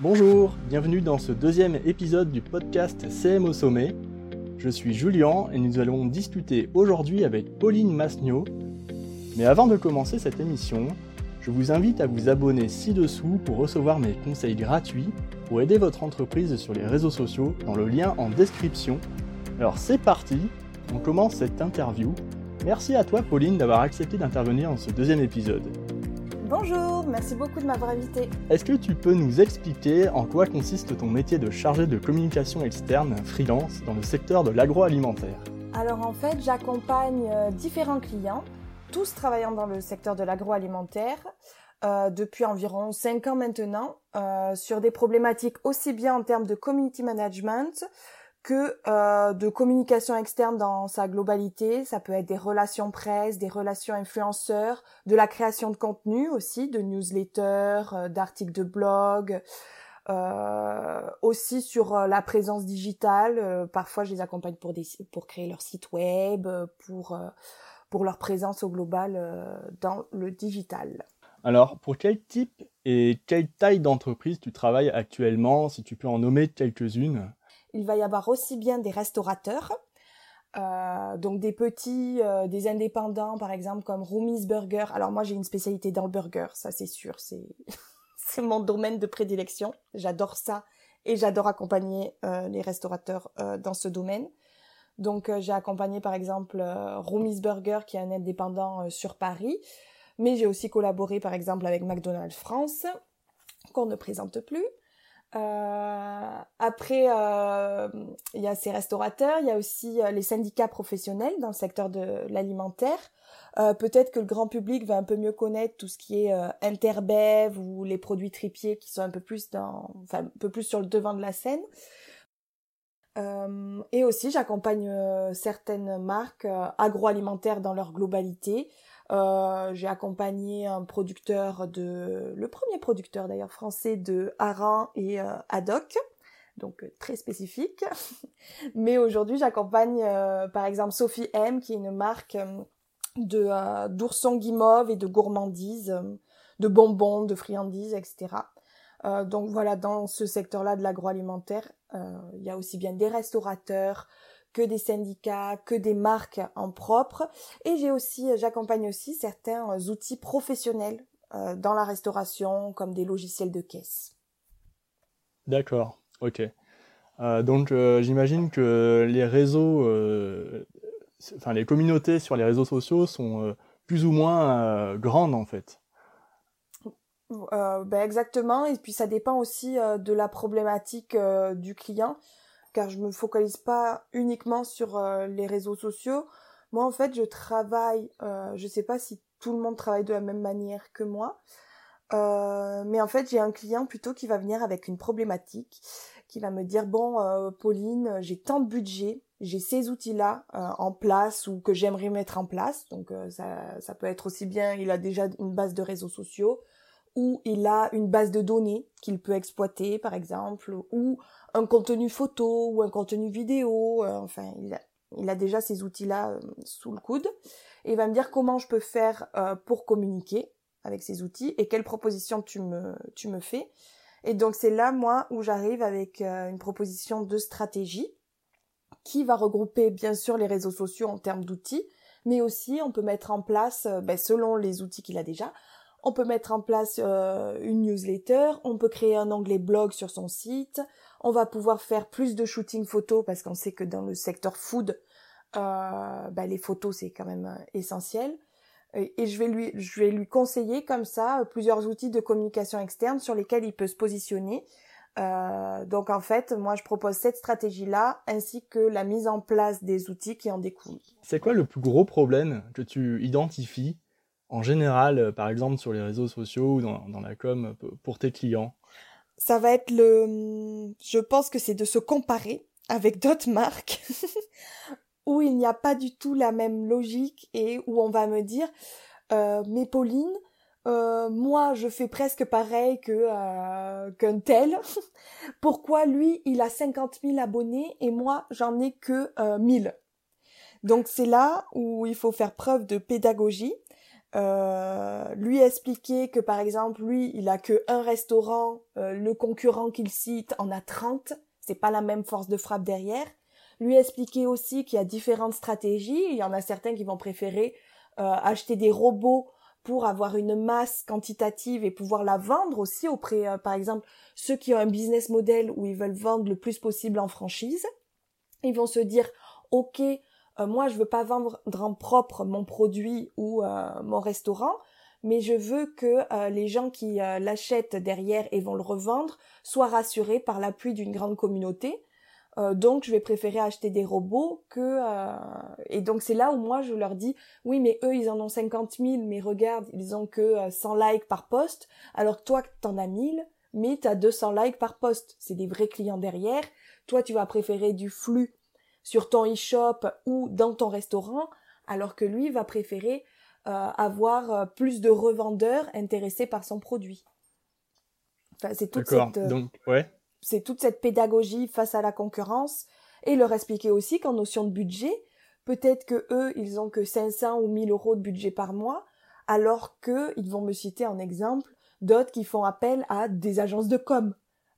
Bonjour, bienvenue dans ce deuxième épisode du podcast CM au sommet. Je suis Julien et nous allons discuter aujourd'hui avec Pauline Masniot. Mais avant de commencer cette émission, je vous invite à vous abonner ci-dessous pour recevoir mes conseils gratuits pour aider votre entreprise sur les réseaux sociaux dans le lien en description. Alors c'est parti, on commence cette interview. Merci à toi Pauline d'avoir accepté d'intervenir dans ce deuxième épisode. Bonjour, merci beaucoup de m'avoir invité. Est-ce que tu peux nous expliquer en quoi consiste ton métier de chargé de communication externe freelance dans le secteur de l'agroalimentaire? Alors en fait, j'accompagne euh, différents clients, tous travaillant dans le secteur de l'agroalimentaire, euh, depuis environ 5 ans maintenant, euh, sur des problématiques aussi bien en termes de community management que euh, de communication externe dans sa globalité. Ça peut être des relations presse, des relations influenceurs, de la création de contenu aussi, de newsletters, euh, d'articles de blog, euh, aussi sur euh, la présence digitale. Euh, parfois, je les accompagne pour, des, pour créer leur site web, pour, pour leur présence au global dans le digital. Alors, pour quel type et quelle taille d'entreprise tu travailles actuellement, si tu peux en nommer quelques-unes? Il va y avoir aussi bien des restaurateurs, euh, donc des petits, euh, des indépendants par exemple comme Rumi's Burger. Alors moi j'ai une spécialité dans le burger, ça c'est sûr, c'est mon domaine de prédilection. J'adore ça et j'adore accompagner euh, les restaurateurs dans ce domaine. Donc j'ai accompagné par exemple Rumi's Burger qui est un indépendant sur Paris, mais j'ai aussi collaboré par exemple avec McDonald's France qu'on ne présente plus. Euh, après, euh, il y a ces restaurateurs, il y a aussi euh, les syndicats professionnels dans le secteur de l'alimentaire. Euh, Peut-être que le grand public va un peu mieux connaître tout ce qui est interbev ou les produits tripiers qui sont un peu plus dans, enfin un peu plus sur le devant de la scène. Et aussi, j'accompagne certaines marques agroalimentaires dans leur globalité, euh, j'ai accompagné un producteur de, le premier producteur d'ailleurs français de hareng et euh, donc euh, très spécifique. Mais aujourd'hui, j'accompagne euh, par exemple Sophie M, qui est une marque euh, de euh, d'oursons guimauve et de gourmandises, de bonbons, de friandises, etc. donc voilà, dans ce secteur-là de l'agroalimentaire, il y a aussi bien des restaurateurs, que des syndicats, que des marques en propre. Et j'ai aussi, j'accompagne aussi certains outils professionnels euh, dans la restauration, comme des logiciels de caisse. D'accord, ok. Euh, donc euh, j'imagine que les réseaux, euh, enfin les communautés sur les réseaux sociaux sont euh, plus ou moins grandes en fait. ben exactement, et puis ça dépend aussi de la problématique du client car je me focalise pas uniquement sur euh, les réseaux sociaux. Moi, en fait, je travaille, euh, je sais pas si tout le monde travaille de la même manière que moi, euh, mais en fait, j'ai un client plutôt qui va venir avec une problématique, qui va me dire, bon, euh, Pauline, j'ai tant de budget, j'ai ces outils-là en place ou que j'aimerais mettre en place. Donc, ça, ça peut être aussi bien, il a déjà une base de réseaux sociaux, ou il a une base de données qu'il peut exploiter, par exemple, ou un contenu photo ou un contenu vidéo. Euh, enfin, il a, déjà ces outils-là euh, sous le coude. Et il va me dire comment je peux faire euh, pour communiquer avec ces outils et quelles propositions tu me, fais. Et donc c'est là, moi, où j'arrive avec une proposition de stratégie qui va regrouper bien sûr les réseaux sociaux en termes d'outils, mais aussi on peut mettre en place, ben, selon les outils qu'il a déjà, on peut mettre en place euh, une newsletter, on peut créer un onglet blog sur son site, on va pouvoir faire plus de shooting photos parce qu'on sait que dans le secteur food, euh, bah, les photos c'est quand même euh, essentiel. Et, je vais lui, conseiller comme ça plusieurs outils de communication externe sur lesquels il peut se positionner. Donc en fait, moi je propose cette stratégie-là ainsi que la mise en place des outils qui en découlent. C'est quoi le plus gros problème que tu identifies en général, euh, par exemple sur les réseaux sociaux ou dans, la com pour tes clients Ça va être le... Je pense que c'est de se comparer avec d'autres marques où il n'y a pas du tout la même logique et où on va me dire euh, mais Pauline, euh, moi je fais presque pareil que euh, qu'un tel. Pourquoi lui il a 50 000 abonnés et moi j'en ai que euh, 1000 Donc c'est là où il faut faire preuve de pédagogie lui expliquer que par exemple lui il a que un restaurant, le concurrent qu'il cite en a 30, c'est pas la même force de frappe derrière. Lui expliquer aussi qu'il y a différentes stratégies, il y en a certains qui vont préférer acheter des robots pour avoir une masse quantitative et pouvoir la vendre aussi auprès, euh, par exemple, ceux qui ont un business model où ils veulent vendre le plus possible en franchise. Ils vont se dire, OK, euh, moi je veux pas vendre en propre mon produit ou euh, mon restaurant, mais je veux que les gens qui l'achètent derrière et vont le revendre soient rassurés par l'appui d'une grande communauté. Euh, donc je vais préférer acheter des robots que euh, et donc c'est là où moi je leur dis oui mais eux ils en ont 50 000 mais regarde ils ont que 100 euh, likes par poste alors que toi t'en as 1000 mais t'as 200 likes par poste c'est des vrais clients derrière. Toi tu vas préférer du flux sur ton e-shop ou dans ton restaurant alors que lui va préférer avoir plus de revendeurs intéressés par son produit enfin c'est toute cette donc ouais c'est toute cette pédagogie face à la concurrence et leur expliquer aussi qu'en notion de budget, peut-être que eux, ils ont que 500 ou 1000 euros de budget par mois, alors que ils vont me citer en exemple d'autres qui font appel à des agences de com,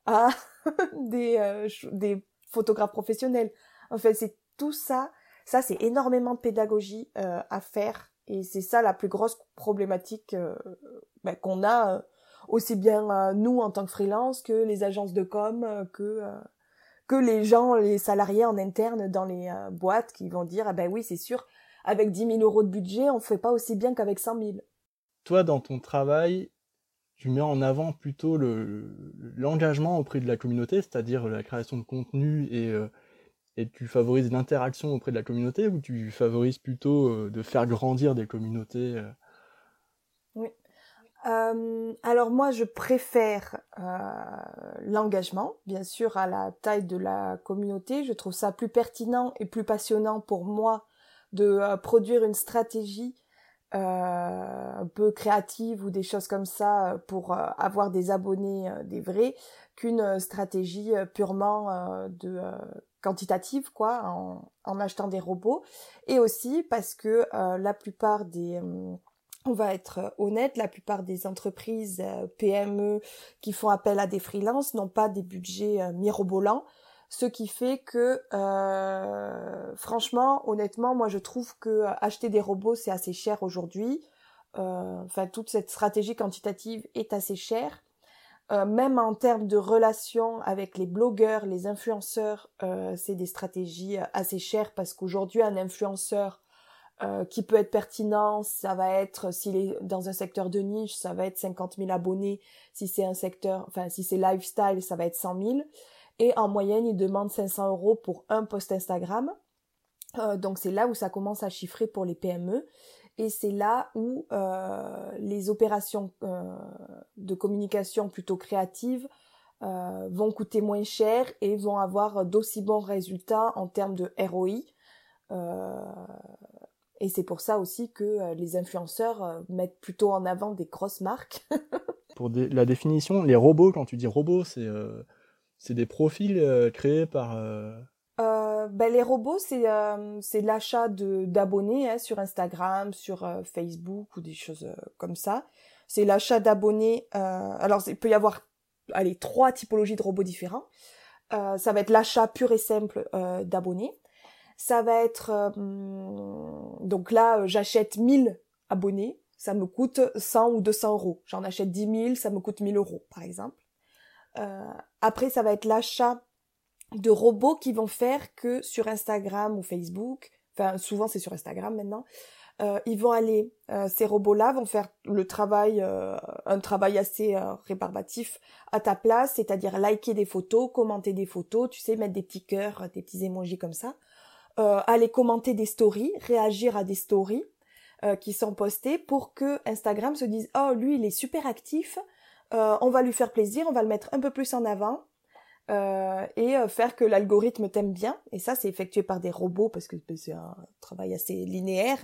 à des, euh, des photographes professionnels. En fait, c'est tout ça. Ça, c'est énormément de pédagogie euh, à faire et c'est ça la plus grosse problématique euh, ben, qu'on a aussi bien euh, nous en tant que freelance que les agences de com, euh, que euh, que les gens, les salariés en interne dans les boîtes qui vont dire ah ben oui c'est sûr avec 10 000 euros de budget on fait pas aussi bien qu'avec 100 000. Toi dans ton travail tu mets en avant plutôt l'engagement auprès de la communauté, c'est-à-dire la création de contenu et, et tu favorises l'interaction auprès de la communauté ou tu favorises plutôt de faire grandir des communautés Oui. Euh, alors moi, je préfère euh, l'engagement, bien sûr, à la taille de la communauté. Je trouve ça plus pertinent et plus passionnant pour moi de euh, produire une stratégie un peu créative ou des choses comme ça pour avoir des abonnés des vrais qu'une stratégie purement de quantitative quoi en, achetant des robots et aussi parce que la plupart des on va être euh, honnête, la plupart des entreprises euh, PME qui font appel à des freelances n'ont pas des budgets euh, mirobolants, ce qui fait que franchement, honnêtement, moi je trouve que acheter des robots c'est assez cher aujourd'hui. enfin, toute cette stratégie quantitative est assez chère. Même en termes de relations avec les blogueurs, les influenceurs, c'est des stratégies assez chères parce qu'aujourd'hui un influenceur euh, qui peut être pertinent, ça va être, s'il est dans un secteur de niche, ça va être 50 000 abonnés. Si c'est un secteur, enfin, si c'est lifestyle, ça va être 100 000. Et en moyenne, il demande 500 euros pour un post Instagram. Euh, donc c'est là où ça commence à chiffrer pour les PME. Et c'est là où euh, les opérations de communication plutôt créatives vont coûter moins cher et vont avoir d'aussi bons résultats en termes de ROI. Et c'est pour ça aussi que euh, les influenceurs euh, mettent plutôt en avant des grosses marques. pour la définition, les robots, quand tu dis robots, c'est euh, des profils créés par... Ben, les robots, c'est l'achat d'abonnés hein, sur Instagram, sur Facebook ou des choses comme ça. C'est l'achat d'abonnés. alors, il peut y avoir allez, trois typologies de robots différents. ça va être l'achat pur et simple d'abonnés ça va être euh, donc là euh, j'achète 1000 abonnés, ça me coûte 100 ou 200 euros. J'en achète 10 000, ça me coûte 1000 euros par exemple. Euh, après ça va être l'achat de robots qui vont faire que sur Instagram ou Facebook, enfin souvent c'est sur Instagram maintenant, ils vont aller, ces robots-là vont faire le travail, un travail assez rébarbatif à ta place, c'est-à-dire liker des photos, commenter des photos, tu sais, mettre des petits cœurs, des petits emojis comme ça euh, aller commenter des stories, réagir à des stories euh, qui sont postées pour que Instagram se dise oh lui il est super actif, euh, on va lui faire plaisir, on va le mettre un peu plus en avant euh, et euh, faire que l'algorithme t'aime bien. Et ça c'est effectué par des robots parce que c'est un travail assez linéaire.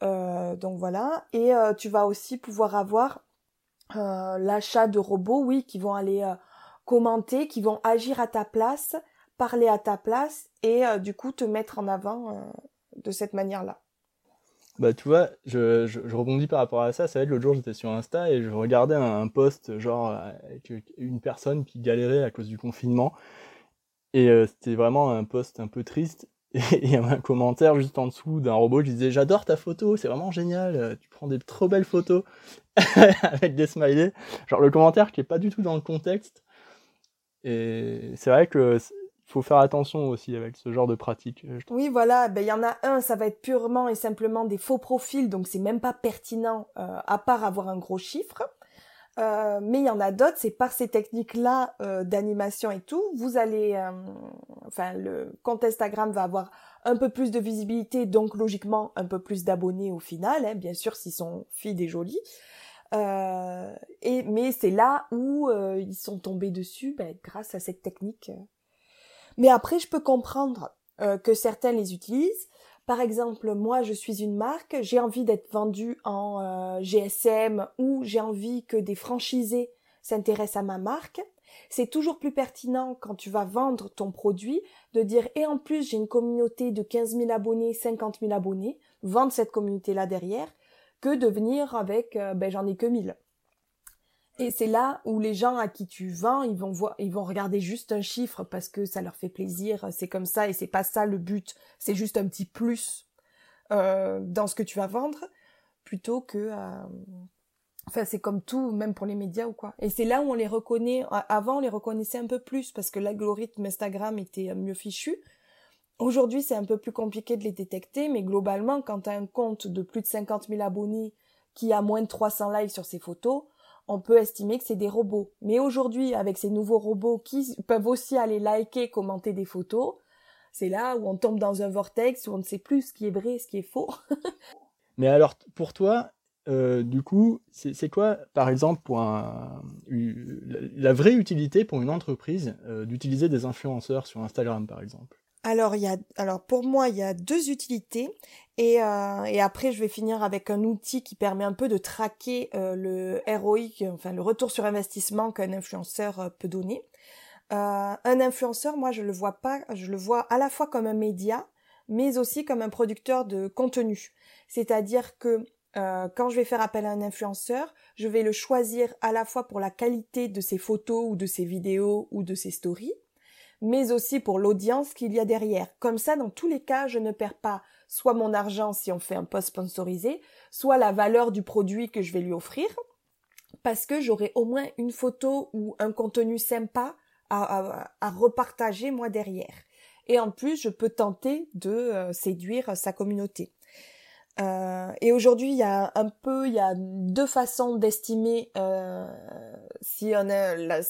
Hein. donc voilà. Et tu vas aussi pouvoir avoir l'achat de robots, oui, qui vont aller commenter, qui vont agir à ta place parler à ta place et euh, du coup te mettre en avant euh, de cette manière-là. Bah, tu vois, je, je, rebondis par rapport à ça. Ça va être l'autre jour, j'étais sur Insta et je regardais un, post, genre, avec une personne qui galérait à cause du confinement. Et euh, c'était vraiment un post un peu triste. Et il y avait un commentaire juste en dessous d'un robot qui disait J'adore ta photo, c'est vraiment génial, tu prends des trop belles photos avec des smileys. Genre le commentaire qui est pas du tout dans le contexte. Et c'est vrai que faut faire attention aussi avec ce genre de pratique. Oui, voilà, ben il y en a un, ça va être purement et simplement des faux profils, donc c'est même pas pertinent euh, à part avoir un gros chiffre. Euh, mais il y en a d'autres, c'est par ces techniques-là euh, d'animation et tout, vous allez, enfin le compte Instagram va avoir un peu plus de visibilité, donc logiquement un peu plus d'abonnés au final, hein, bien sûr si son feed est joli. et mais c'est là où ils sont tombés dessus, ben, grâce à cette technique mais après, je peux comprendre euh, que certains les utilisent. Par exemple, moi, je suis une marque, j'ai envie d'être vendue en euh, GSM ou j'ai envie que des franchisés s'intéressent à ma marque. C'est toujours plus pertinent quand tu vas vendre ton produit de dire et en plus j'ai une communauté de 15 000 abonnés, 50 000 abonnés, vendre cette communauté-là derrière, que de venir avec euh, ben j'en ai que 1000. Et c'est là où les gens à qui tu vends, ils vont voir, ils vont regarder juste un chiffre parce que ça leur fait plaisir. C'est comme ça et c'est pas ça le but. C'est juste un petit plus euh, dans ce que tu vas vendre plutôt que. Euh, enfin, c'est comme tout, même pour les médias ou quoi. Et c'est là où on les reconnaît. Avant, on les reconnaissait un peu plus parce que l'algorithme Instagram était mieux fichu. Aujourd'hui, c'est un peu plus compliqué de les détecter, mais globalement, quand tu as un compte de plus de 50 000 abonnés qui a moins de 300 likes sur ses photos, on peut estimer que c'est des robots. Mais aujourd'hui, avec ces nouveaux robots qui peuvent aussi aller liker, commenter des photos, c'est là où on tombe dans un vortex où on ne sait plus ce qui est vrai, ce qui est faux. Mais alors, pour toi, euh, du coup, c'est quoi, par exemple, la vraie utilité pour une entreprise euh, d'utiliser des influenceurs sur Instagram, par exemple? Alors, il y a, alors pour moi, il y a deux utilités. Et, euh, et après, je vais finir avec un outil qui permet un peu de traquer euh, le ROI, enfin le retour sur investissement qu'un influenceur euh, peut donner. un influenceur, moi, je le vois pas, je le vois à la fois comme un média, mais aussi comme un producteur de contenu. C'est-à-dire que quand je vais faire appel à un influenceur, je vais le choisir à la fois pour la qualité de ses photos ou de ses vidéos ou de ses stories, mais aussi pour l'audience qu'il y a derrière. Comme ça, dans tous les cas, je ne perds pas soit mon argent si on fait un post sponsorisé, soit la valeur du produit que je vais lui offrir, parce que j'aurai au moins une photo ou un contenu sympa à, repartager moi derrière. Et en plus, je peux tenter de euh, séduire sa communauté. Euh, et aujourd'hui, il y a un peu, il y a deux façons d'estimer euh, si on a la,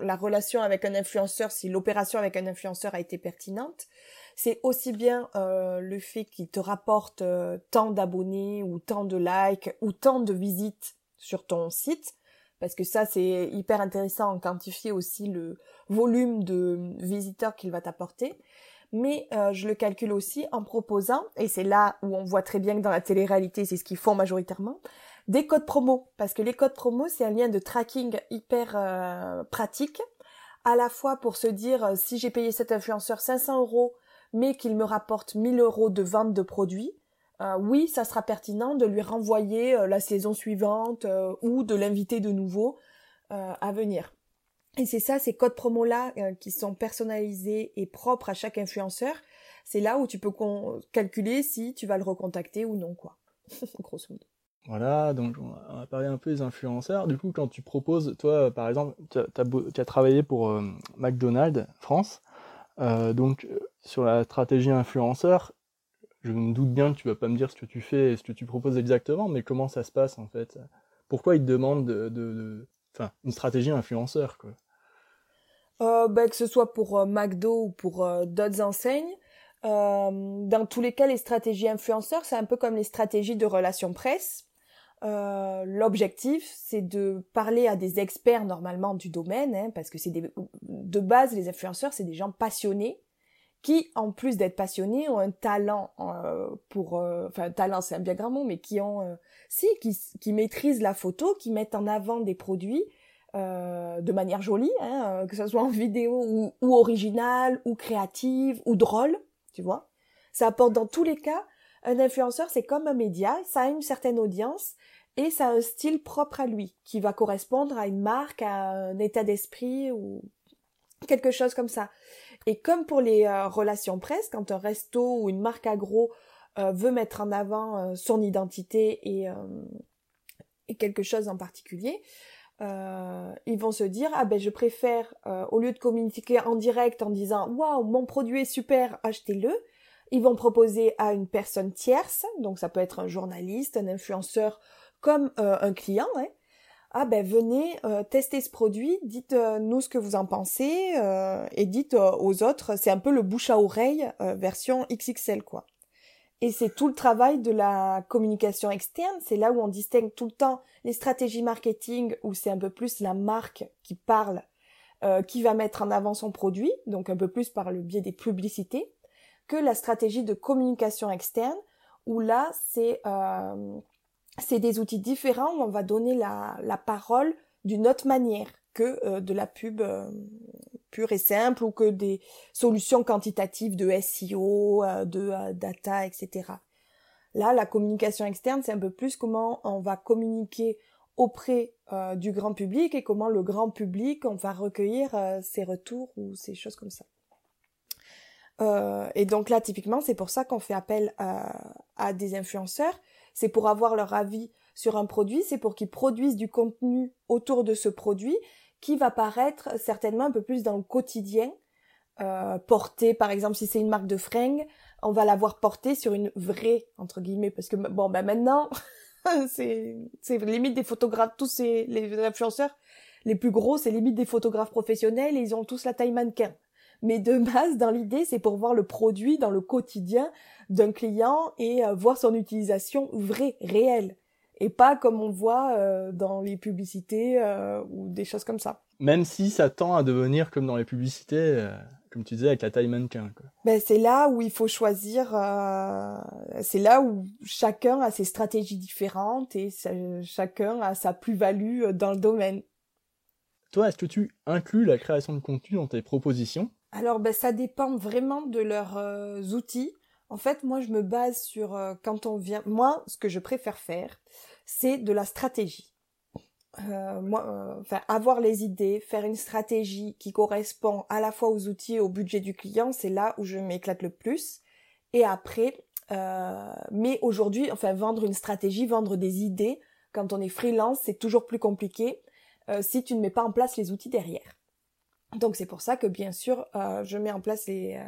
la, relation avec un influenceur, si l'opération avec un influenceur a été pertinente. C'est aussi bien euh, le fait qu'il te rapporte euh, tant d'abonnés ou tant de likes ou tant de visites sur ton site, parce que ça c'est hyper intéressant à quantifier aussi le volume de visiteurs qu'il va t'apporter mais euh, je le calcule aussi en proposant, et c'est là où on voit très bien que dans la télé-réalité, c'est ce qu'ils font majoritairement, des codes promo. Parce que les codes promo, c'est un lien de tracking hyper euh, pratique, à la fois pour se dire, euh, si j'ai payé cet influenceur 500 euros, mais qu'il me rapporte 1000 euros de vente de produits, oui, ça sera pertinent de lui renvoyer la saison suivante ou de l'inviter de nouveau à venir. Et c'est ça, ces codes promo-là euh, qui sont personnalisés et propres à chaque influenceur, c'est là où tu peux calculer si tu vas le recontacter ou non, quoi. Grosso modo. Voilà, donc on va parler un peu des influenceurs. Du coup, quand tu proposes, toi, par exemple, tu as, travaillé pour euh, McDonald's France, euh, donc sur la stratégie influenceur, je me doute bien que tu vas pas me dire ce que tu fais et ce que tu proposes exactement, mais comment ça se passe en fait? Pourquoi ils te demandent de, enfin, une stratégie influenceur euh, ben, que ce soit pour euh, McDo ou pour euh, d'autres enseignes. dans tous les cas, les stratégies influenceurs, c'est un peu comme les stratégies de relations presse. L'objectif, c'est de parler à des experts normalement du domaine, hein, parce que c'est de base les influenceurs, c'est des gens passionnés qui, en plus d'être passionnés, ont un talent pour, enfin, talent, c'est un bien grand mot, mais qui ont, si, qui, qui maîtrisent la photo, qui mettent en avant des produits euh, de manière jolie, hein, euh, que ce soit en vidéo ou, ou originale, ou créative, ou drôle, tu vois. Ça apporte dans tous les cas Un influenceur, c'est comme un média, ça a une certaine audience et ça a un style propre à lui qui va correspondre à une marque, à un état d'esprit ou quelque chose comme ça. Et comme pour les euh, relations presse, quand un resto ou une marque agro veut mettre en avant son identité et, et, quelque chose en particulier, ils vont se dire ah ben je préfère au lieu de communiquer en direct en disant waouh mon produit est super achetez-le ils vont proposer à une personne tierce donc ça peut être un journaliste un influenceur comme un client hein, ah ben venez euh, tester ce produit, dites-nous ce que vous en pensez euh, et dites euh, aux autres, c'est un peu le bouche à oreille version XXL quoi. Et c'est tout le travail de la communication externe, c'est là où on distingue tout le temps les stratégies marketing où c'est un peu plus la marque qui parle, qui va mettre en avant son produit, donc un peu plus par le biais des publicités, que la stratégie de communication externe où là c'est c'est des outils différents où on va donner la, la parole d'une autre manière que euh, de la pub euh, pure et simple ou que des solutions quantitatives de SEO, euh, de data, etc. Là, la communication externe, c'est un peu plus comment on va communiquer auprès du grand public et comment le grand public, on va recueillir ses retours ou ces choses comme ça. et donc là, typiquement, c'est pour ça qu'on fait appel à des influenceurs c'est pour avoir leur avis sur un produit, c'est pour qu'ils produisent du contenu autour de ce produit qui va paraître certainement un peu plus dans le quotidien, euh, porté par exemple si c'est une marque de fringues, on va l'avoir porté sur une vraie entre guillemets parce que bon ben maintenant c'est limite des photographes tous ces les influenceurs les plus gros c'est limite des photographes professionnels ils ont tous la taille mannequin. Mais de base, dans l'idée, c'est pour voir le produit dans le quotidien d'un client et euh, voir son utilisation vraie, réelle. Et pas comme on voit euh, dans les publicités euh, ou des choses comme ça. Même si ça tend à devenir comme dans les publicités, comme tu disais, avec la taille mannequin. Ben, c'est là où il faut choisir, c'est là où chacun a ses stratégies différentes et chacun a sa plus-value dans le domaine. Toi, est-ce que tu inclus la création de contenu dans tes propositions? Alors, ben, ça dépend vraiment de leurs outils. En fait, moi, je me base sur euh, quand on vient. Moi, ce que je préfère faire, c'est de la stratégie. Euh, euh, avoir les idées, faire une stratégie qui correspond à la fois aux outils et au budget du client, c'est là où je m'éclate le plus. Et après, mais aujourd'hui, enfin, vendre une stratégie, vendre des idées, quand on est freelance, c'est toujours plus compliqué si tu ne mets pas en place les outils derrière. Donc c'est pour ça que bien sûr, je mets en place les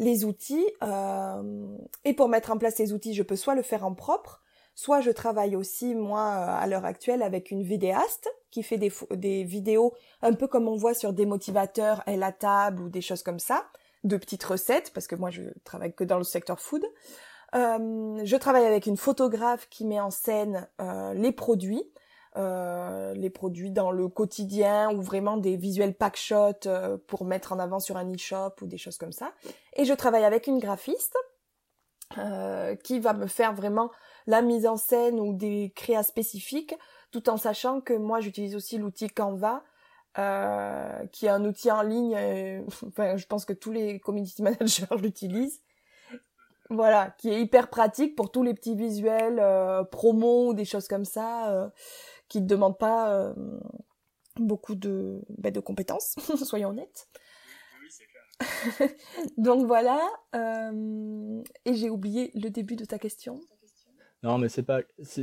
les outils. Euh, et pour mettre en place ces outils, je peux soit le faire en propre, soit je travaille aussi, moi, à l'heure actuelle, avec une vidéaste qui fait des, vidéos un peu comme on voit sur des motivateurs, et la table ou des choses comme ça, de petites recettes, parce que moi, je travaille que dans le secteur food. Euh, je travaille avec une photographe qui met en scène euh, les produits. Euh, les produits dans le quotidien ou vraiment des visuels pack-shots euh, pour mettre en avant sur un e-shop ou des choses comme ça. Et je travaille avec une graphiste euh, qui va me faire vraiment la mise en scène ou des créas spécifiques, tout en sachant que moi j'utilise aussi l'outil Canva, qui est un outil en ligne. enfin, je pense que tous les community managers l'utilisent. Voilà, qui est hyper pratique pour tous les petits visuels, promo ou des choses comme ça qui ne demande pas euh, beaucoup de, bah, de compétences, soyons honnêtes. Oui, c'est clair. Donc voilà, euh, et j'ai oublié le début de ta question. Non, mais c'est pas.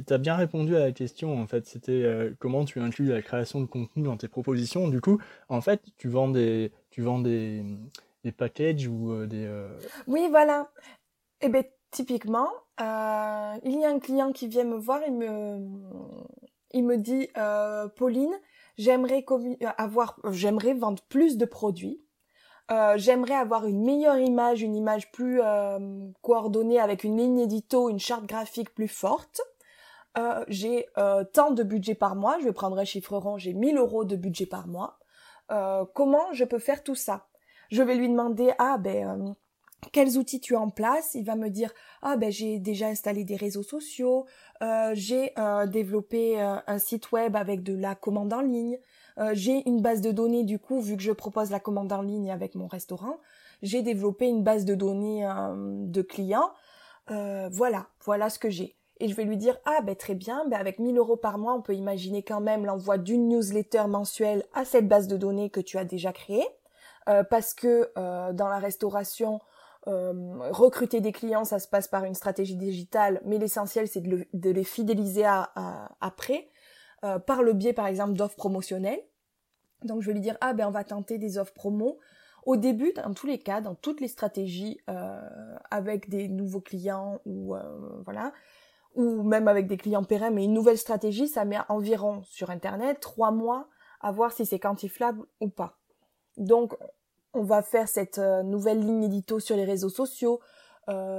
T'as bien répondu à la question. En fait, c'était euh, comment tu inclus la création de contenu dans tes propositions. Du coup, en fait, tu vends des, tu vends des, des packages ou des. Oui, voilà. Eh ben, typiquement, il y a un client qui vient me voir et me, il me dit euh, Pauline, j'aimerais avoir, j'aimerais vendre plus de produits. Euh, j'aimerais avoir une meilleure image, une image plus euh, coordonnée avec une ligne édito, une charte graphique plus forte. j'ai tant de budget par mois, je vais prendre un chiffre rond, j'ai 1000 euros de budget par mois. comment je peux faire tout ça? Je vais lui demander, ah ben, quels outils tu as en place? Il va me dire ah ben j'ai déjà installé des réseaux sociaux, euh, j'ai euh, développé euh, un site web avec de la commande en ligne, j'ai une base de données du coup vu que je propose la commande en ligne avec mon restaurant, j'ai développé une base de données de clients. voilà, voilà ce que j'ai. Et je vais lui dire, ah ben très bien, ben avec 1000 euros par mois, on peut imaginer quand même l'envoi d'une newsletter mensuelle à cette base de données que tu as déjà créée. parce que dans la restauration, recruter des clients, ça se passe par une stratégie digitale, mais l'essentiel, c'est de, les fidéliser après, par le biais, par exemple, d'offres promotionnelles. Donc je vais lui dire ah ben on va tenter des offres promo. Au début, dans tous les cas, dans toutes les stratégies, euh, avec des nouveaux clients ou euh, voilà, ou même avec des clients pérennes, mais une nouvelle stratégie, ça met environ sur internet trois mois à voir si c'est quantifiable ou pas. Donc on va faire cette euh, nouvelle ligne édito sur les réseaux sociaux,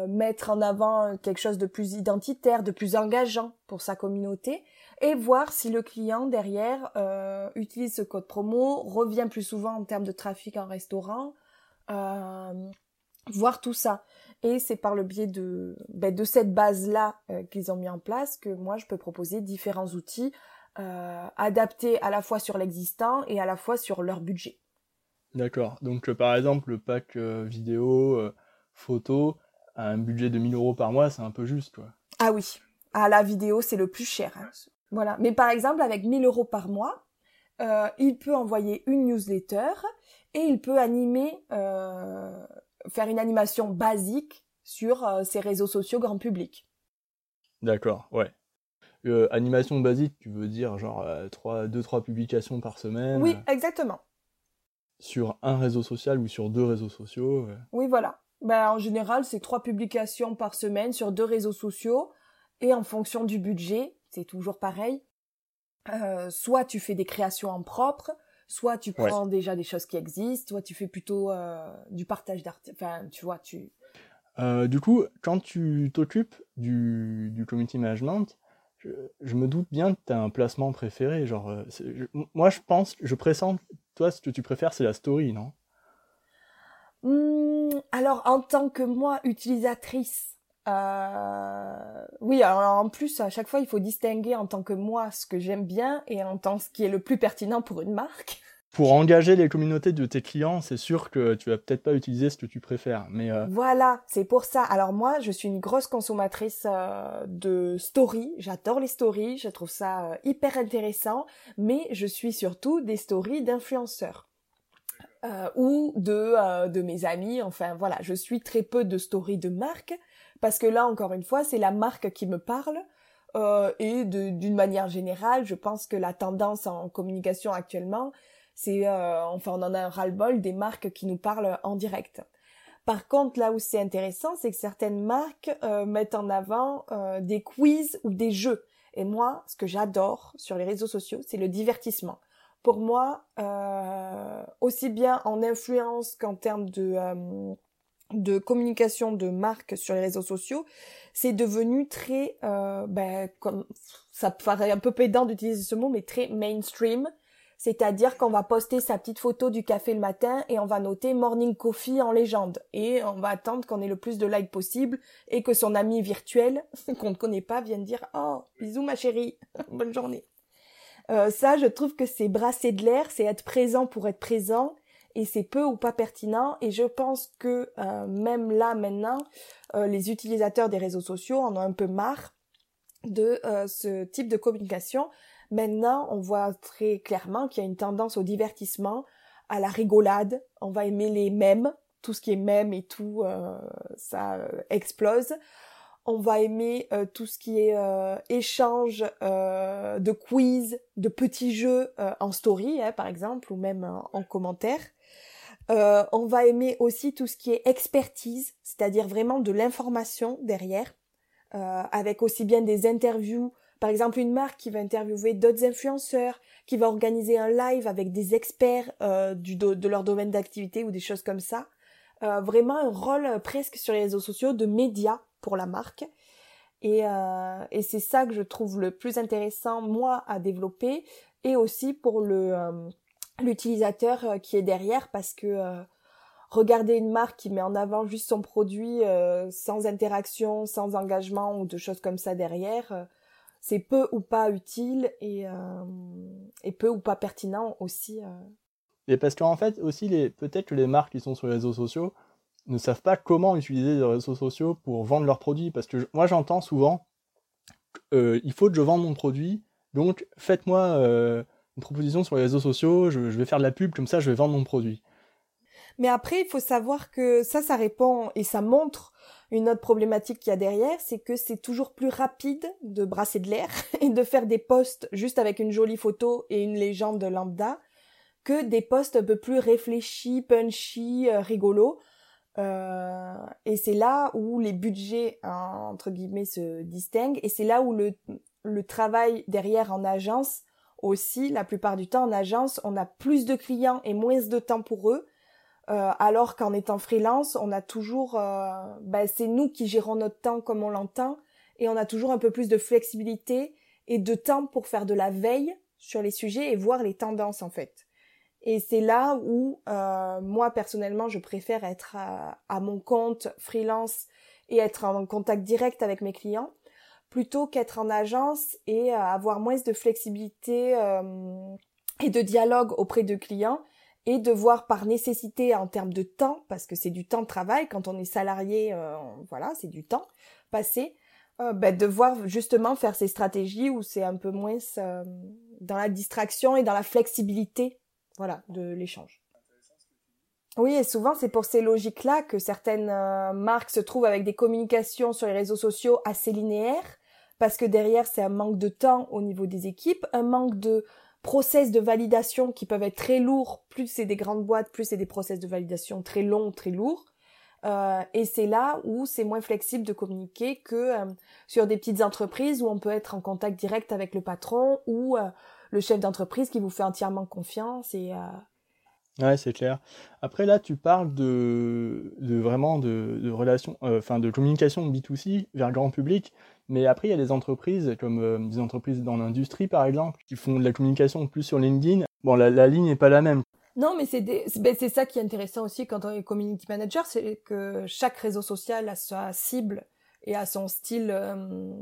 mettre en avant quelque chose de plus identitaire, de plus engageant pour sa communauté, et voir si le client derrière euh, utilise ce code promo, revient plus souvent en termes de trafic en restaurant, euh, voir tout ça. Et c'est par le biais de, ben, cette base-là euh, qu'ils ont mis en place que moi je peux proposer différents outils adaptés à la fois sur l'existant et à la fois sur leur budget. D'accord. Donc par exemple le pack vidéo, photo, à un budget de 1000 euros par mois, c'est un peu juste, quoi. Ah oui. À la vidéo, c'est le plus cher. Hein. Voilà. Mais par exemple, avec 1000 euros par mois, euh, il peut envoyer une newsletter et il peut animer, euh, faire une animation basique sur euh, ses réseaux sociaux grand public. D'accord, ouais. animation basique, tu veux dire genre 2-3 publications par semaine Oui, exactement. Sur un réseau social ou sur deux réseaux sociaux Oui, voilà. Ben, en général, c'est trois publications par semaine sur deux réseaux sociaux et en fonction du budget, c'est toujours pareil. Euh, soit tu fais des créations en propre, soit tu prends déjà des choses qui existent, soit tu fais plutôt euh, du partage d'articles. Enfin, tu vois, tu. Euh, du coup, quand tu t'occupes du, du community management, je, me doute bien que tu as un placement préféré. Genre, moi, je pense, je pressens, toi, ce que tu préfères, c'est la story, non? Mmh, Alors, en tant que moi, utilisatrice, euh, oui, alors en plus, à chaque fois, il faut distinguer en tant que moi ce que j'aime bien et en tant que ce qui est le plus pertinent pour une marque. Pour engager les communautés de tes clients, c'est sûr que tu vas peut-être pas utiliser ce que tu préfères, mais euh, voilà, c'est pour ça. Alors moi, je suis une grosse consommatrice euh, de stories. J'adore les stories, je trouve ça hyper intéressant, mais je suis surtout des stories d'influenceurs. ou de, de mes amis, enfin voilà, je suis très peu de stories de marques, parce que là, encore une fois, c'est la marque qui me parle. Euh, et d'une manière générale, je pense que la tendance en communication actuellement, c'est, euh, enfin, on en a un ras-le-bol des marques qui nous parlent en direct. Par contre, là où c'est intéressant, c'est que certaines marques euh, mettent en avant des quiz ou des jeux. Et moi, ce que j'adore sur les réseaux sociaux, c'est le divertissement. Pour moi, aussi bien en influence qu'en termes de de communication de marque sur les réseaux sociaux, c'est devenu très, euh, ben, comme ça paraît un peu pédant d'utiliser ce mot, mais très mainstream. C'est-à-dire qu'on va poster sa petite photo du café le matin et on va noter morning coffee en légende. Et on va attendre qu'on ait le plus de likes possible et que son ami virtuel, qu'on ne connaît pas, vienne dire Oh, bisous ma chérie, bonne journée. Euh, ça, je trouve que c'est brasser de l'air, c'est être présent pour être présent et c'est peu ou pas pertinent et je pense que euh, même là maintenant euh, les utilisateurs des réseaux sociaux en ont un peu marre de euh, ce type de communication. Maintenant, on voit très clairement qu'il y a une tendance au divertissement, à la rigolade, on va aimer les mèmes, tout ce qui est mème et tout ça explose. On va aimer tout ce qui est échange de quiz, de petits jeux en story, hein, par exemple, ou même en commentaire. Euh, on va aimer aussi tout ce qui est expertise, c'est-à-dire vraiment de l'information derrière, euh, avec aussi bien des interviews, par exemple une marque qui va interviewer d'autres influenceurs, qui va organiser un live avec des experts euh, de leur domaine d'activité ou des choses comme ça. vraiment un rôle presque sur les réseaux sociaux de média pour la marque. Et, et c'est ça que je trouve le plus intéressant, moi, à développer, et aussi pour le l'utilisateur euh, qui est derrière parce que euh, regarder une marque qui met en avant juste son produit euh, sans interaction, sans engagement ou de choses comme ça derrière, c'est peu ou pas utile et, et peu ou pas pertinent aussi. Et parce qu'en fait aussi les peut-être que les marques qui sont sur les réseaux sociaux ne savent pas comment utiliser les réseaux sociaux pour vendre leurs produits. Parce que moi, j'entends souvent, euh, il faut que je vende mon produit, donc faites-moi euh, une proposition sur les réseaux sociaux, je, vais faire de la pub, comme ça je vais vendre mon produit. Mais après, il faut savoir que ça, ça répond et ça montre une autre problématique qu'il y a derrière, c'est que c'est toujours plus rapide de brasser de l'air et de faire des posts juste avec une jolie photo et une légende lambda que des posts un peu plus réfléchis, punchy, euh, rigolos. Euh, et c'est là où les budgets, entre guillemets, se distinguent. Et c'est là où le, le travail derrière en agence aussi, la plupart du temps en agence, on a plus de clients et moins de temps pour eux. Euh, alors qu'en étant freelance, on a toujours, euh, ben, c'est nous qui gérons notre temps comme on l'entend, et on a toujours un peu plus de flexibilité et de temps pour faire de la veille sur les sujets et voir les tendances en fait. Et c'est là où euh, moi personnellement, je préfère être à, mon compte freelance et être en contact direct avec mes clients plutôt qu'être en agence et avoir moins de flexibilité et de dialogue auprès de clients et devoir par nécessité en termes de temps, parce que c'est du temps de travail, quand on est salarié, euh, voilà, c'est du temps passé, euh, ben, devoir justement faire ces stratégies où c'est un peu moins euh, dans la distraction et dans la flexibilité, voilà, de l'échange. Oui, et souvent c'est pour ces logiques-là que certaines marques se trouvent avec des communications sur les réseaux sociaux assez linéaires, parce que derrière c'est un manque de temps au niveau des équipes, un manque de process de validation qui peuvent être très lourds. Plus c'est des grandes boîtes, plus c'est des process de validation très longs, très lourds. Euh, et c'est là où c'est moins flexible de communiquer que euh, sur des petites entreprises où on peut être en contact direct avec le patron ou euh, le chef d'entreprise qui vous fait entièrement confiance et Ouais, c'est clair. Après, là, tu parles de, de vraiment de, de relations, enfin de communication B2C vers le grand public. Mais après, il y a des entreprises, comme euh, des entreprises dans l'industrie, par exemple, qui font de la communication plus sur LinkedIn. Bon, la, ligne n'est pas la même. Non, mais c'est ben, c'est ça qui est intéressant aussi quand on est community manager, c'est que chaque réseau social a sa cible et a son style. Euh,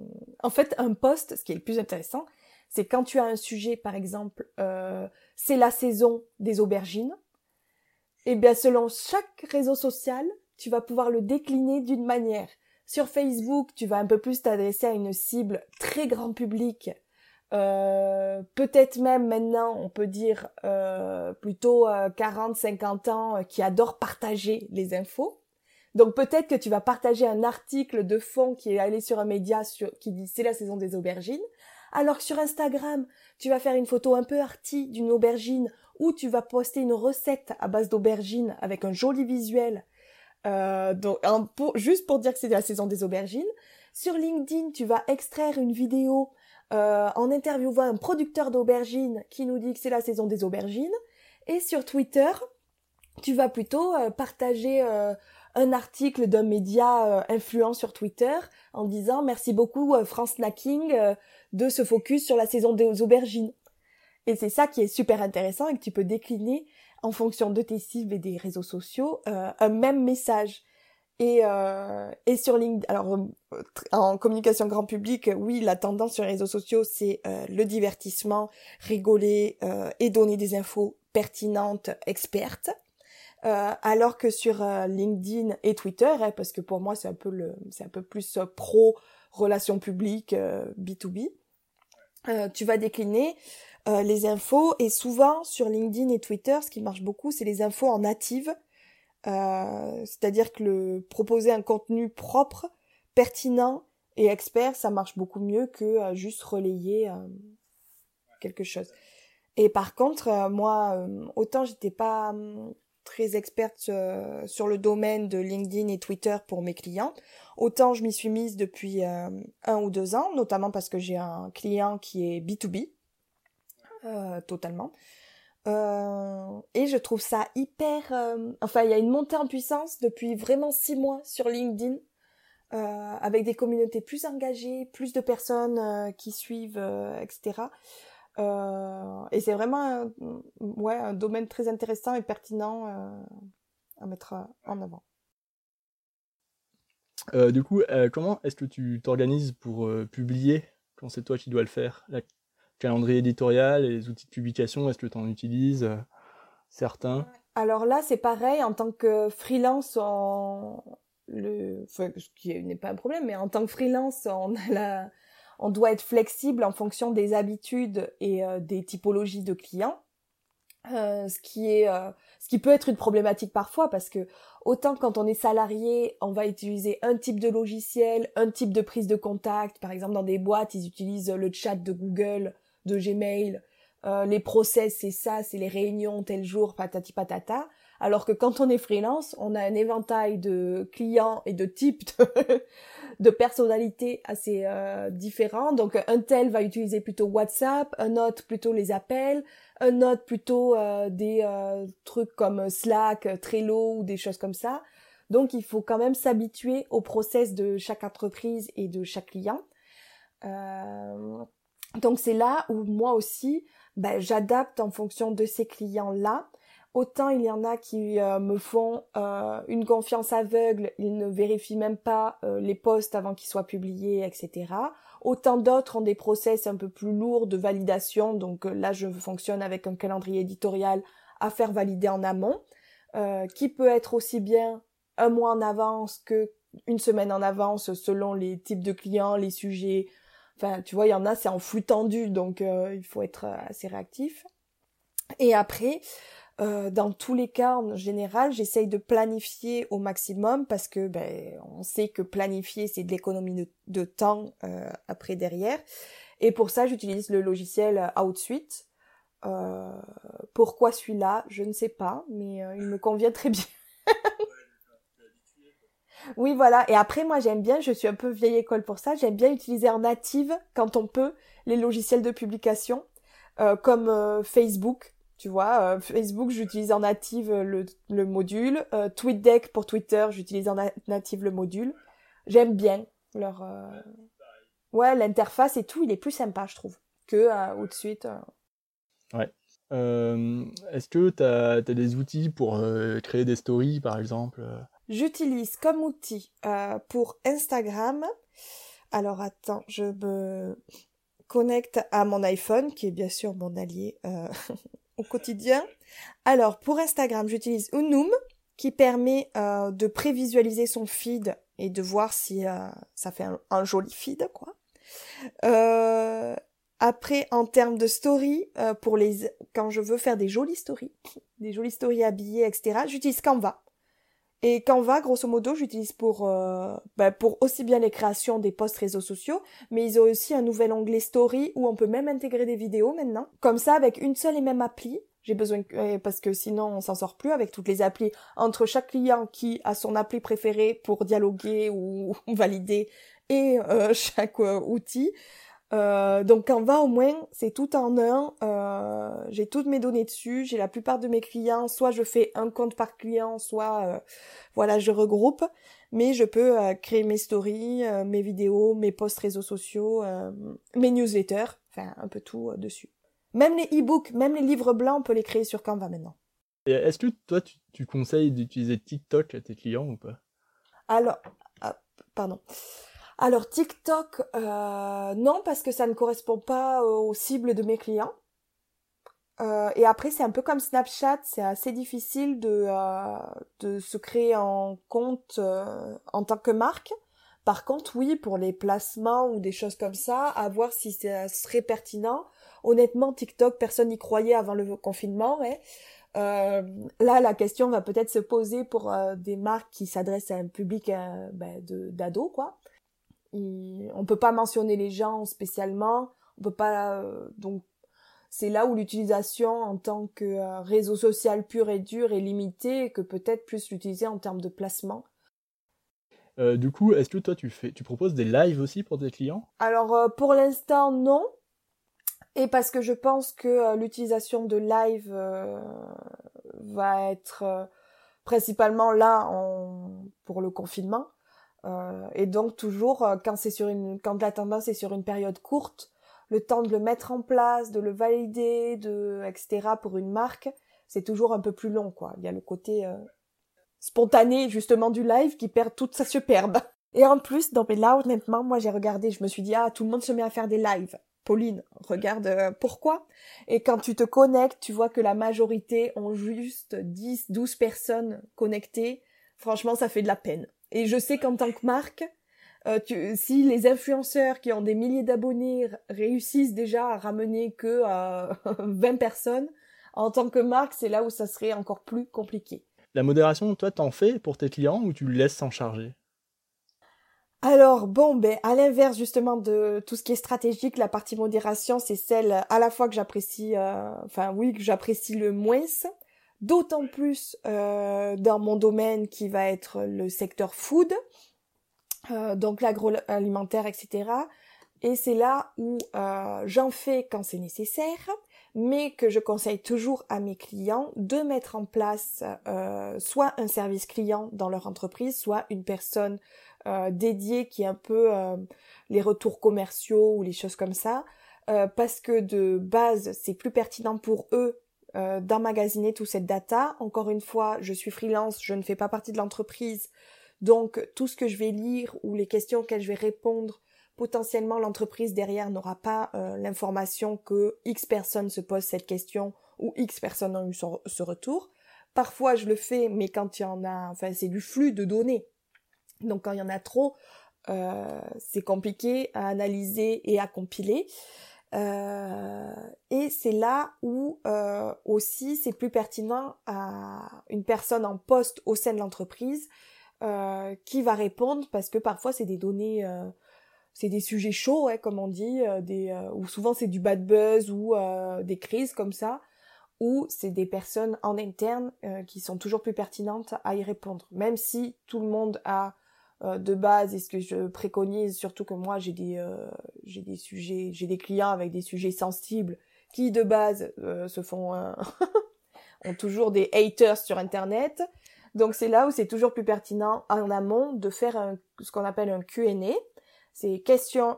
en fait, un post, ce qui est le plus intéressant, c'est quand tu as un sujet, par exemple, euh, c'est la saison des aubergines. Et eh bien, selon chaque réseau social, tu vas pouvoir le décliner d'une manière. Sur Facebook, tu vas un peu plus t'adresser à une cible très grand public. Euh, peut-être même maintenant, on peut dire euh, plutôt 40-50 euh, ans qui adorent partager les infos. Donc peut-être que tu vas partager un article de fond qui est allé sur un média qui dit c'est la saison des aubergines, alors que sur Instagram, tu vas faire une photo un peu arty d'une aubergine ou tu vas poster une recette à base d'aubergines avec un joli visuel euh, donc, juste pour dire que c'est la saison des aubergines. Sur LinkedIn, tu vas extraire une vidéo euh, en interviewant un producteur d'aubergines qui nous dit que c'est la saison des aubergines. Et sur Twitter, tu vas plutôt euh, partager un article d'un média influent sur Twitter en disant merci beaucoup France Snacking de se focus sur la saison des aubergines. Et c'est ça qui est super intéressant et que tu peux décliner en fonction de tes cibles et des réseaux sociaux euh, un même message. Et, euh, et sur LinkedIn, alors euh, en communication grand public, oui, la tendance sur les réseaux sociaux, c'est le divertissement, rigoler et donner des infos pertinentes, expertes. alors que sur LinkedIn et Twitter, hein, parce que pour moi c'est un peu le, c'est un peu plus pro relations publiques B2B, tu vas décliner euh, les infos et souvent sur LinkedIn et Twitter, ce qui marche beaucoup, c'est les infos en native, euh, c'est-à-dire que le proposer un contenu propre, pertinent et expert, ça marche beaucoup mieux que euh, juste relayer quelque chose. Et par contre, moi, autant j'étais pas très experte sur le domaine de LinkedIn et Twitter pour mes clients, autant je m'y suis mise depuis un ou deux ans, notamment parce que j'ai un client qui est B2B, euh, totalement. Euh, et je trouve ça hyper... Euh, enfin, il y a une montée en puissance depuis vraiment six mois sur LinkedIn, avec des communautés plus engagées, plus de personnes qui suivent, etc. et c'est vraiment un, ouais, un domaine très intéressant et pertinent à mettre en avant. du coup, comment est-ce que tu t'organises pour publier quand c'est toi qui dois le faire? Calendrier éditorial et les outils de publication, est-ce que tu en utilises euh, certains? Alors là, c'est pareil, en tant que freelance, on... le... Ce qui n'est pas un problème, mais en tant que freelance, on, doit être flexible en fonction des habitudes et euh, des typologies de clients. Euh, ce qui est ce qui peut être une problématique parfois parce que autant quand on est salarié on va utiliser un type de logiciel un type de prise de contact par exemple dans des boîtes ils utilisent le chat de Google de Gmail euh, les process c'est ça c'est les réunions tel jour patati patata alors que quand on est freelance on a un éventail de clients et de types de, de personnalités assez euh, différents donc un tel va utiliser plutôt WhatsApp un autre plutôt les appels un autre plutôt euh, des euh, trucs comme Slack, Trello ou des choses comme ça. Donc il faut quand même s'habituer au process de chaque entreprise et de chaque client. Euh, donc c'est là où moi aussi, ben, j'adapte en fonction de ces clients-là. Autant il y en a qui me font une confiance aveugle, ils ne vérifient même pas les posts avant qu'ils soient publiés, etc. Autant d'autres ont des process un peu plus lourds de validation. Donc euh, là, je fonctionne avec un calendrier éditorial à faire valider en amont, euh, qui peut être aussi bien un mois en avance que une semaine en avance selon les types de clients, les sujets. Enfin, tu vois, il y en a, c'est en flux tendu, donc euh, il faut être assez réactif. Et après, euh, dans tous les cas, en général, j'essaye de planifier au maximum parce que ben, on sait que planifier, c'est de l'économie de, temps euh, après derrière. Et pour ça, j'utilise le logiciel OutSuite. Euh, pourquoi celui-là? Je ne sais pas, mais euh, il me convient très bien. oui, voilà. Et après, moi, j'aime bien, je suis un peu vieille école pour ça, j'aime bien utiliser en native, quand on peut, les logiciels de publication, comme Facebook tu vois, euh, Facebook, j'utilise en native le, le module. Euh, TweetDeck pour Twitter, j'utilise en native le module. J'aime bien leur... Euh, ouais, l'interface et tout, il est plus sympa, je trouve, que ou de suite. Ouais. Est-ce que tu as, des outils pour créer des stories, par exemple J'utilise comme outil pour Instagram. Alors attends, je me connecte à mon iPhone, qui est bien sûr mon allié au quotidien. Alors, pour Instagram, j'utilise Unum qui permet euh, de prévisualiser son feed et de voir si euh, ça fait un, joli feed, quoi. Euh, après, en termes de story, pour les quand je veux faire des jolies stories, des jolies stories habillées, etc., j'utilise Canva. Et Canva, grosso modo, j'utilise pour ben, pour aussi bien les créations des posts réseaux sociaux, mais ils ont aussi un nouvel onglet Story où on peut même intégrer des vidéos maintenant. Comme ça, avec une seule et même appli, j'ai besoin parce que sinon on s'en sort plus avec toutes les applis entre chaque client qui a son appli préférée pour dialoguer ou valider et euh, chaque euh, outil. Euh, donc Canva au moins c'est tout en un. Euh, j'ai toutes mes données dessus. J'ai la plupart de mes clients. Soit je fais un compte par client, soit euh, voilà je regroupe. Mais je peux euh, créer mes stories, mes vidéos, mes posts réseaux sociaux, mes newsletters, enfin un peu tout dessus. Même les e-books, même les livres blancs, on peut les créer sur Canva maintenant. Est-ce que toi tu, tu conseilles d'utiliser TikTok à tes clients ou pas? Alors, ah, pardon. Alors TikTok, euh, non, parce que ça ne correspond pas aux cibles de mes clients. Euh, et après, c'est un peu comme Snapchat, c'est assez difficile de, euh, de se créer un compte en tant que marque. Par contre, oui, pour les placements ou des choses comme ça, à voir si ça serait pertinent. Honnêtement, TikTok, personne n'y croyait avant le confinement. là, la question va peut-être se poser pour des marques qui s'adressent à un public ben, d'ados, quoi on peut pas mentionner les gens spécialement, on peut pas euh, donc c'est là où l'utilisation en tant que euh, réseau social pur et dur est limitée et que peut-être plus l'utiliser en termes de placement. Euh, du coup, est-ce que toi tu fais, tu proposes des lives aussi pour tes clients? Alors pour l'instant non, et parce que je pense que l'utilisation de live va être principalement là pour le confinement. Euh, et donc toujours euh, quand c'est sur une quand la tendance est sur une période courte, le temps de le mettre en place, de le valider, de etc. pour une marque, c'est toujours un peu plus long quoi. Il y a le côté euh, spontané justement du live qui perd toute sa superbe. Et en plus, dans mais là honnêtement, moi j'ai regardé, je me suis dit ah tout le monde se met à faire des lives. Pauline, regarde euh, pourquoi? Et quand tu te connectes, tu vois que la majorité ont juste 10, 12 personnes connectées. Franchement, ça fait de la peine. Et je sais qu'en tant que marque, euh, si les influenceurs qui ont des milliers d'abonnés réussissent déjà à ramener que 20 personnes, en tant que marque, c'est là où ça serait encore plus compliqué. La modération, toi, t'en fais pour tes clients ou tu le laisses s'en charger? Alors bon, ben à l'inverse justement de tout ce qui est stratégique, la partie modération, c'est celle à la fois que j'apprécie, euh, enfin oui, que j'apprécie le moins, d'autant plus euh, dans mon domaine qui va être le secteur food, euh, donc l'agroalimentaire, etc. Et c'est là où j'en fais quand c'est nécessaire, mais que je conseille toujours à mes clients de mettre en place soit un service client dans leur entreprise, soit une personne euh, dédié qui est un peu euh, les retours commerciaux ou les choses comme ça, euh, parce que de base c'est plus pertinent pour eux d'emmagasiner toute cette data. Encore une fois, je suis freelance, je ne fais pas partie de l'entreprise, donc tout ce que je vais lire ou les questions auxquelles je vais répondre, potentiellement l'entreprise derrière n'aura pas l'information que X personnes se posent cette question ou X personnes ont eu ce retour. Parfois je le fais, mais quand il y en a, enfin c'est du flux de données. Donc quand il y en a trop, euh, c'est compliqué à analyser et à compiler. Euh, et c'est là où euh, aussi c'est plus pertinent à une personne en poste au sein de l'entreprise qui va répondre parce que parfois c'est des données, c'est des sujets chauds, hein, comme on dit, ou souvent c'est du bad buzz ou des crises comme ça ou c'est des personnes en interne qui sont toujours plus pertinentes à y répondre, même si tout le monde a euh, de base et ce que je préconise, surtout que moi j'ai des euh, j'ai des sujets, j'ai des clients avec des sujets sensibles qui de base euh, se font ont toujours des haters sur internet. Donc c'est là où c'est toujours plus pertinent en amont de faire un, ce qu'on appelle un Q&A. C'est question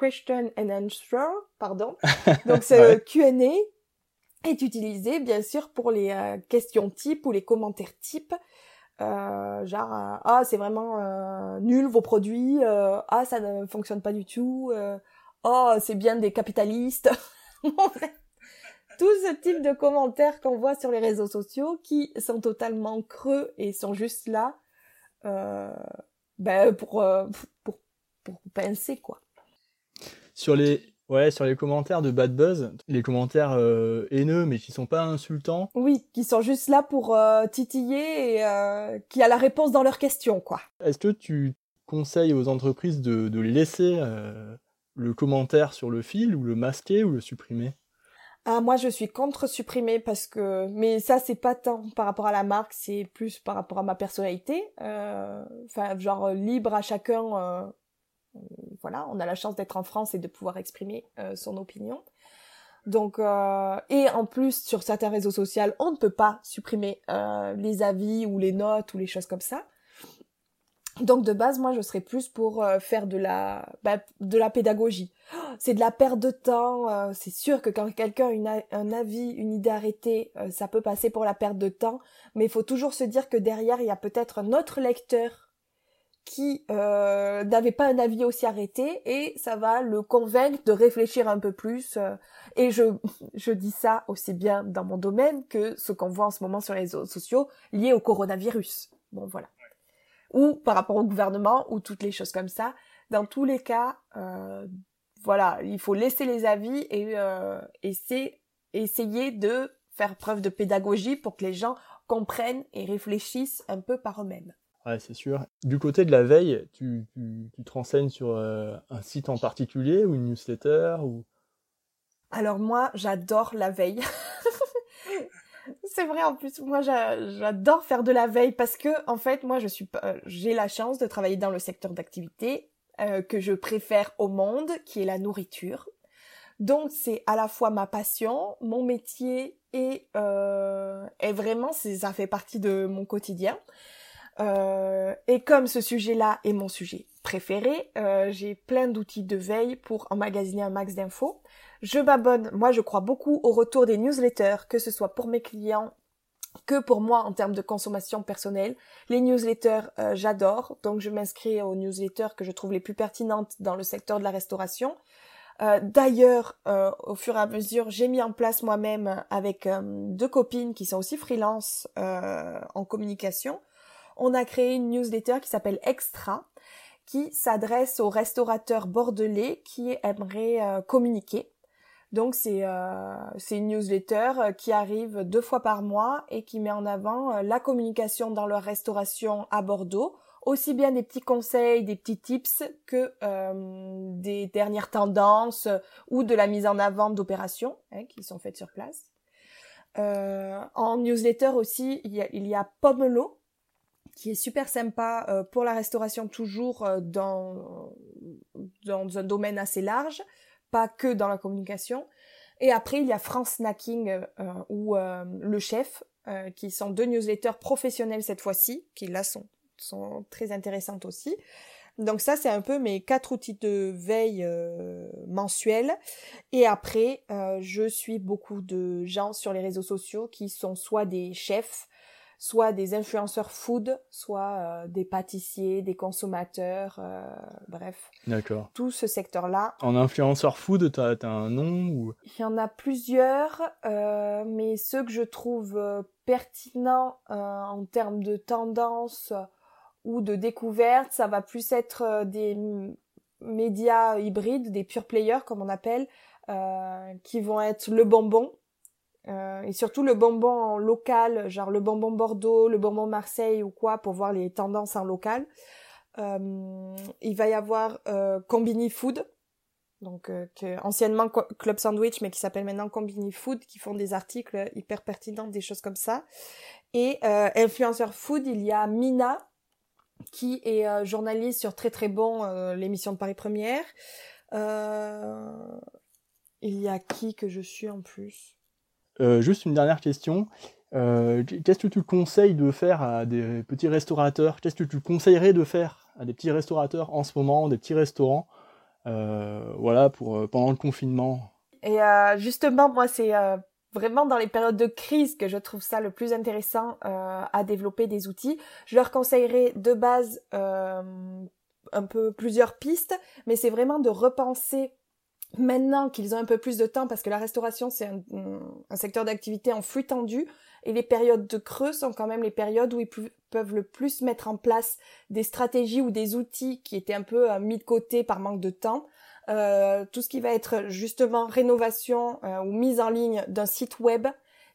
question and answer, pardon. Donc ce Q&A est utilisé bien sûr pour les questions types ou les commentaires types euh, genre euh, ah c'est vraiment euh, nul vos produits ah ça ne fonctionne pas du tout oh c'est bien des capitalistes. Tout ce type de commentaires qu'on voit sur les réseaux sociaux qui sont totalement creux et sont juste là ben pour, pour pour pincer quoi. Sur les Ouais, sur les commentaires de Bad Buzz, les commentaires euh, haineux mais qui sont pas insultants. Oui, qui sont juste là pour euh, titiller et euh, qui a la réponse dans leurs questions, quoi. Est-ce que tu conseilles aux entreprises de, de laisser le commentaire sur le fil ou le masquer ou le supprimer? Ah, moi, je suis contre supprimer parce que, mais ça, c'est pas tant par rapport à la marque, c'est plus par rapport à ma personnalité. Enfin, genre libre à chacun voilà, on a la chance d'être en France et de pouvoir exprimer euh, son opinion. Donc, euh, et en plus, sur certains réseaux sociaux, on ne peut pas supprimer euh, les avis ou les notes ou les choses comme ça. Donc de base, moi, je serais plus pour faire de la bah, de la pédagogie. C'est de la perte de temps. c'est sûr que quand quelqu'un a un avis, une idée arrêtée, ça peut passer pour la perte de temps. Mais il faut toujours se dire que derrière, il y a peut-être un autre lecteur qui euh, n'avait pas un avis aussi arrêté et ça va le convaincre de réfléchir un peu plus. Euh, et je, je dis ça aussi bien dans mon domaine que ce qu'on voit en ce moment sur les réseaux sociaux liés au coronavirus. Bon voilà. Ou par rapport au gouvernement ou toutes les choses comme ça. Dans tous les cas, euh, voilà, il faut laisser les avis et, euh, et essayer de faire preuve de pédagogie pour que les gens comprennent et réfléchissent un peu par eux-mêmes. Ouais, c'est sûr. Du côté de la veille, tu, tu, tu te renseignes sur euh, un site en particulier ou une newsletter ou... Alors moi, j'adore la veille. c'est vrai en plus, moi j'adore faire de la veille parce que en fait, moi je suis j'ai la chance de travailler dans le secteur d'activité euh, que je préfère au monde, qui est la nourriture. Donc c'est à la fois ma passion, mon métier et, euh, et vraiment ça fait partie de mon quotidien. Euh, et comme ce sujet-là est mon sujet préféré, euh, j'ai plein d'outils de veille pour emmagasiner un max d'infos. Je m'abonne, moi je crois beaucoup au retour des newsletters, que ce soit pour mes clients que pour moi en termes de consommation personnelle. Les newsletters, euh, j'adore, donc je m'inscris aux newsletters que je trouve les plus pertinentes dans le secteur de la restauration. Euh, d'ailleurs, euh, au fur et à mesure, j'ai mis en place moi-même avec euh, deux copines qui sont aussi freelance en communication. On a créé une newsletter qui s'appelle Extra, qui s'adresse aux restaurateurs bordelais qui aimeraient communiquer. Donc c'est c'est une newsletter qui arrive deux fois par mois et qui met en avant la communication dans leur restauration à Bordeaux aussi bien des petits conseils, des petits tips que euh, des dernières tendances ou de la mise en avant d'opérations hein, qui sont faites sur place. Euh, en newsletter aussi, il y a, il y a Pomelo, qui est super sympa euh, pour la restauration toujours dans, dans un domaine assez large, pas que dans la communication. Et après, il y a France Snacking ou Le Chef, qui sont deux newsletters professionnels cette fois-ci, qui là sont sont très intéressantes aussi. Donc ça, c'est un peu mes quatre outils de veille euh, mensuels. Et après, euh, je suis beaucoup de gens sur les réseaux sociaux qui sont soit des chefs, soit des influenceurs food, soit euh, des pâtissiers, des consommateurs, bref. D'accord. Tout ce secteur-là. En influenceur food, tu as, un nom ou... Il y en a plusieurs, mais ceux que je trouve pertinents en termes de tendance ou de découverte, ça va plus être euh, des médias hybrides, des pure players comme on appelle, euh, qui vont être le bonbon, euh, et surtout le bonbon local, genre le bonbon Bordeaux, le bonbon Marseille ou quoi, pour voir les tendances en local. Euh, il va y avoir euh, Combini Food, donc que, anciennement Club Sandwich, mais qui s'appelle maintenant Combini Food, qui font des articles hyper pertinents, des choses comme ça. Et influenceur food, il y a Mina, qui est euh, journaliste sur Très Très Bon, euh, l'émission de Paris Première. Euh, il y a qui que je suis en plus? Juste une dernière question. Qu'est-ce que tu conseilles de faire à des petits restaurateurs? Qu'est-ce que tu conseillerais de faire à des petits restaurateurs en ce moment, des petits restaurants, voilà, pour pendant le confinement? Et justement, moi, c'est vraiment dans les périodes de crise que je trouve ça le plus intéressant euh, à développer des outils. Je leur conseillerais de base euh, un peu plusieurs pistes, mais c'est vraiment de repenser maintenant qu'ils ont un peu plus de temps parce que la restauration c'est un, un, secteur d'activité en flux tendu et les périodes de creux sont quand même les périodes où ils peuvent le plus mettre en place des stratégies ou des outils qui étaient un peu euh, mis de côté par manque de temps. Euh, tout ce qui va être justement rénovation euh, ou mise en ligne d'un site web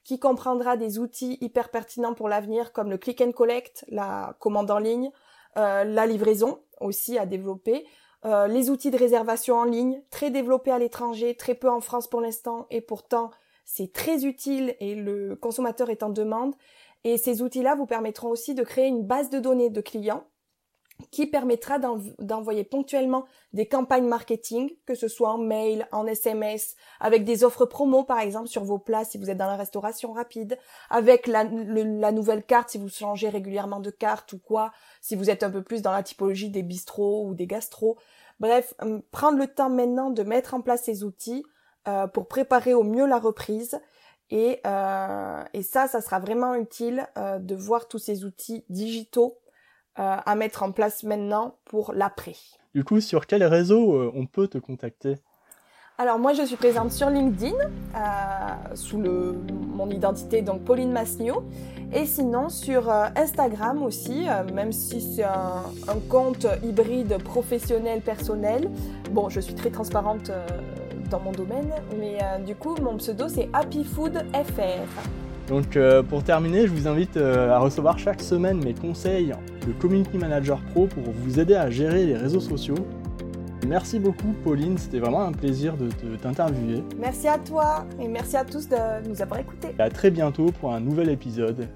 qui comprendra des outils hyper pertinents pour l'avenir comme le click and collect, la commande en ligne, euh, la livraison aussi à développer, les outils de réservation en ligne, très développés à l'étranger, très peu en France pour l'instant et pourtant c'est très utile et le consommateur est en demande. Et ces outils-là vous permettront aussi de créer une base de données de clients qui permettra d'envoyer ponctuellement des campagnes marketing, que ce soit en mail, en SMS, avec des offres promo par exemple sur vos plats si vous êtes dans la restauration rapide, avec la, nouvelle carte si vous changez régulièrement de carte ou quoi, si vous êtes un peu plus dans la typologie des bistrots ou des gastros. Bref, hum, prendre le temps maintenant de mettre en place ces outils euh, pour préparer au mieux la reprise. Et, euh, et ça, ça sera vraiment utile euh, de voir tous ces outils digitaux à mettre en place maintenant pour l'après. Du coup, sur quel réseau euh, on peut te contacter? Alors moi je suis présente sur LinkedIn euh, sous le, mon identité donc Pauline Masnio et sinon sur Instagram aussi même si c'est un, un, compte hybride professionnel personnel. Bon je suis très transparente dans mon domaine mais du coup mon pseudo c'est happyfoodfr. Donc euh, pour terminer, je vous invite euh, à recevoir chaque semaine mes conseils de Community Manager Pro pour vous aider à gérer les réseaux sociaux. Merci beaucoup Pauline, c'était vraiment un plaisir de t'interviewer. Merci à toi et merci à tous de nous avoir écoutés. à très bientôt pour un nouvel épisode